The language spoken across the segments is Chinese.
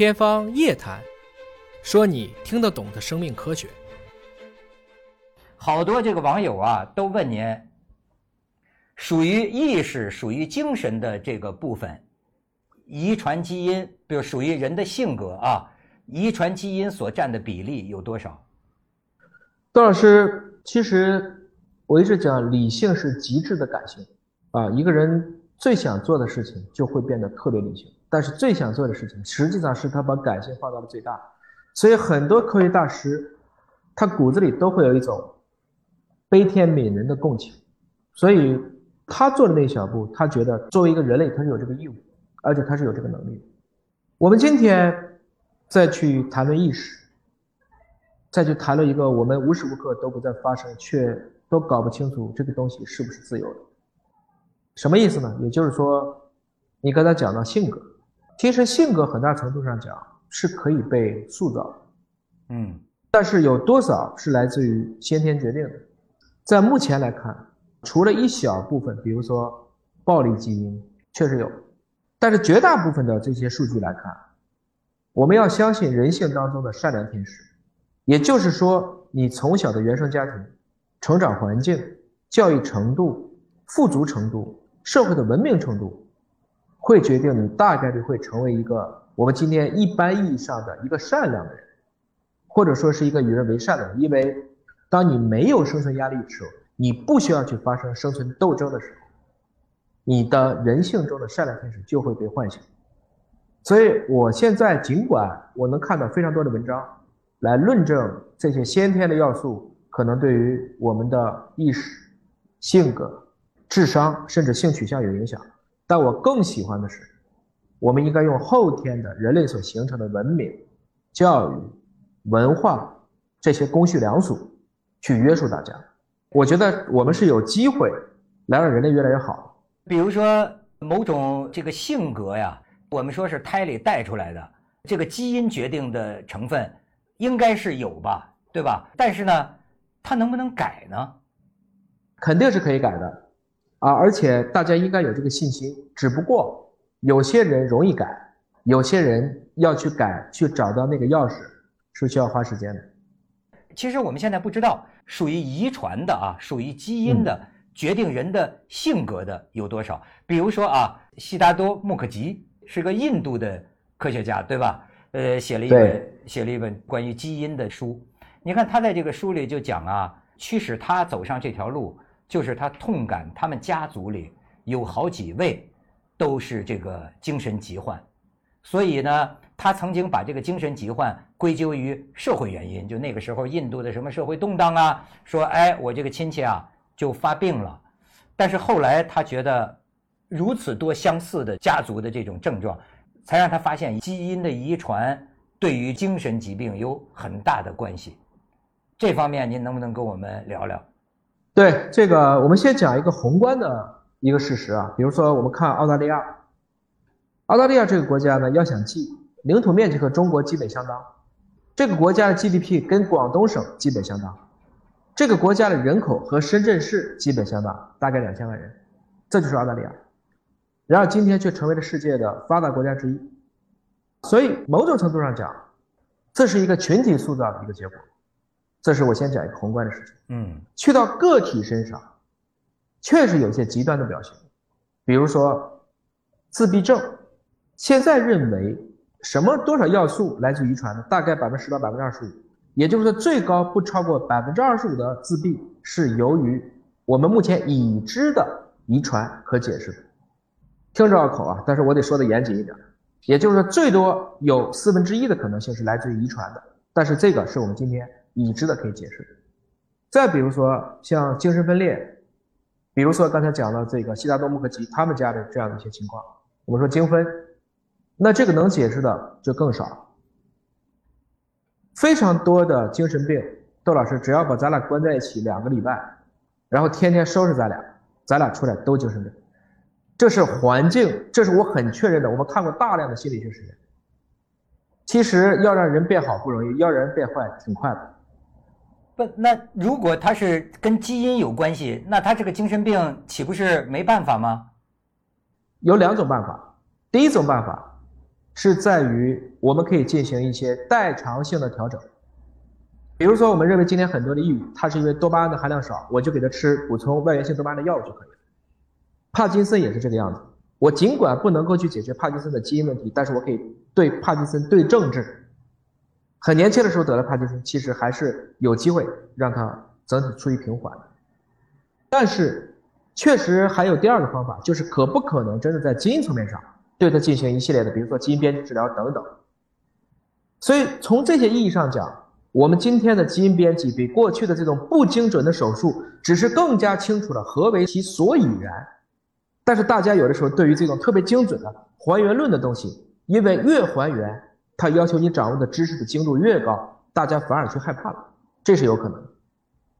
天方夜谭，说你听得懂的生命科学。好多这个网友啊，都问您，属于意识、属于精神的这个部分，遗传基因，比如属于人的性格啊，遗传基因所占的比例有多少？窦老师，其实我一直讲，理性是极致的感性啊。一个人最想做的事情就会变得特别理性，但是最想做的事情，实际上是他把感性放到了最大。所以很多科学大师，他骨子里都会有一种悲天悯人的共情，所以他做的那小步，他觉得作为一个人类，他是有这个义务，而且他是有这个能力的。我们今天再去谈论意识。再去谈论一个我们无时无刻都不在发生，却都搞不清楚这个东西是不是自由的，什么意思呢？也就是说，你刚才讲到性格，其实性格很大程度上讲是可以被塑造的，嗯，但是有多少是来自于先天决定的？在目前来看，除了一小部分，比如说暴力基因确实有，但是绝大部分的这些数据来看，我们要相信人性当中的善良天使。也就是说，你从小的原生家庭、成长环境、教育程度、富足程度、社会的文明程度，会决定你大概率会成为一个我们今天一般意义上的一个善良的人，或者说是一个与人为善的人。因为当你没有生存压力的时候，你不需要去发生生存斗争的时候，你的人性中的善良天使就会被唤醒。所以，我现在尽管我能看到非常多的文章。来论证这些先天的要素可能对于我们的意识、性格、智商甚至性取向有影响，但我更喜欢的是，我们应该用后天的人类所形成的文明、教育、文化这些公序良俗去约束大家。我觉得我们是有机会来让人类越来越好。比如说某种这个性格呀，我们说是胎里带出来的，这个基因决定的成分。应该是有吧，对吧？但是呢，它能不能改呢？肯定是可以改的，啊！而且大家应该有这个信心。只不过有些人容易改，有些人要去改，去找到那个钥匙是需要花时间的。其实我们现在不知道，属于遗传的啊，属于基因的决定人的性格的有多少。比如说啊，悉达多·穆克吉是个印度的科学家，对吧？呃，写了一本写了一本关于基因的书。你看他在这个书里就讲啊，驱使他走上这条路，就是他痛感他们家族里有好几位都是这个精神疾患，所以呢，他曾经把这个精神疾患归咎于社会原因。就那个时候印度的什么社会动荡啊，说哎，我这个亲戚啊就发病了。但是后来他觉得如此多相似的家族的这种症状。才让他发现基因的遗传对于精神疾病有很大的关系，这方面您能不能跟我们聊聊？对这个，我们先讲一个宏观的一个事实啊，比如说我们看澳大利亚，澳大利亚这个国家呢，要想记，领土面积和中国基本相当，这个国家的 GDP 跟广东省基本相当，这个国家的人口和深圳市基本相当，大概两千万人，这就是澳大利亚。然而今天却成为了世界的发达国家之一，所以某种程度上讲，这是一个群体塑造的一个结果。这是我先讲一个宏观的事情。嗯，去到个体身上，确实有些极端的表现，比如说自闭症。现在认为什么多少要素来自遗传呢？大概百分之十到百分之二十五，也就是说最高不超过百分之二十五的自闭是由于我们目前已知的遗传可解释的。听着绕口啊，但是我得说的严谨一点，也就是说，最多有四分之一的可能性是来自于遗传的，但是这个是我们今天已知的可以解释。再比如说像精神分裂，比如说刚才讲了这个悉达多·穆克吉他们家的这样的一些情况，我们说精分，那这个能解释的就更少。非常多的精神病，窦老师只要把咱俩关在一起两个礼拜，然后天天收拾咱俩，咱俩出来都精神病。这是环境，这是我很确认的。我们看过大量的心理学实验。其实要让人变好不容易，要让人变坏挺快的。不，那如果他是跟基因有关系，那他这个精神病岂不是没办法吗？有两种办法。第一种办法是在于我们可以进行一些代偿性的调整。比如说，我们认为今天很多的抑郁，它是因为多巴胺的含量少，我就给他吃补充外源性多巴胺的药物就可以了。帕金森也是这个样子。我尽管不能够去解决帕金森的基因问题，但是我可以对帕金森对症治。很年轻的时候得了帕金森，其实还是有机会让他整体处于平缓的。但是，确实还有第二个方法，就是可不可能真的在基因层面上对他进行一系列的，比如说基因编辑治疗等等。所以从这些意义上讲，我们今天的基因编辑比过去的这种不精准的手术，只是更加清楚了何为其所以然。但是大家有的时候对于这种特别精准的还原论的东西，因为越还原，他要求你掌握的知识的精度越高，大家反而去害怕了，这是有可能。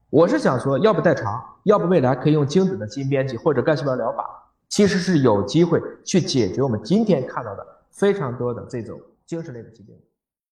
我是想说，要不代偿，要不未来可以用精准的基因编辑或者干细胞疗法，其实是有机会去解决我们今天看到的非常多的这种精神类的疾病。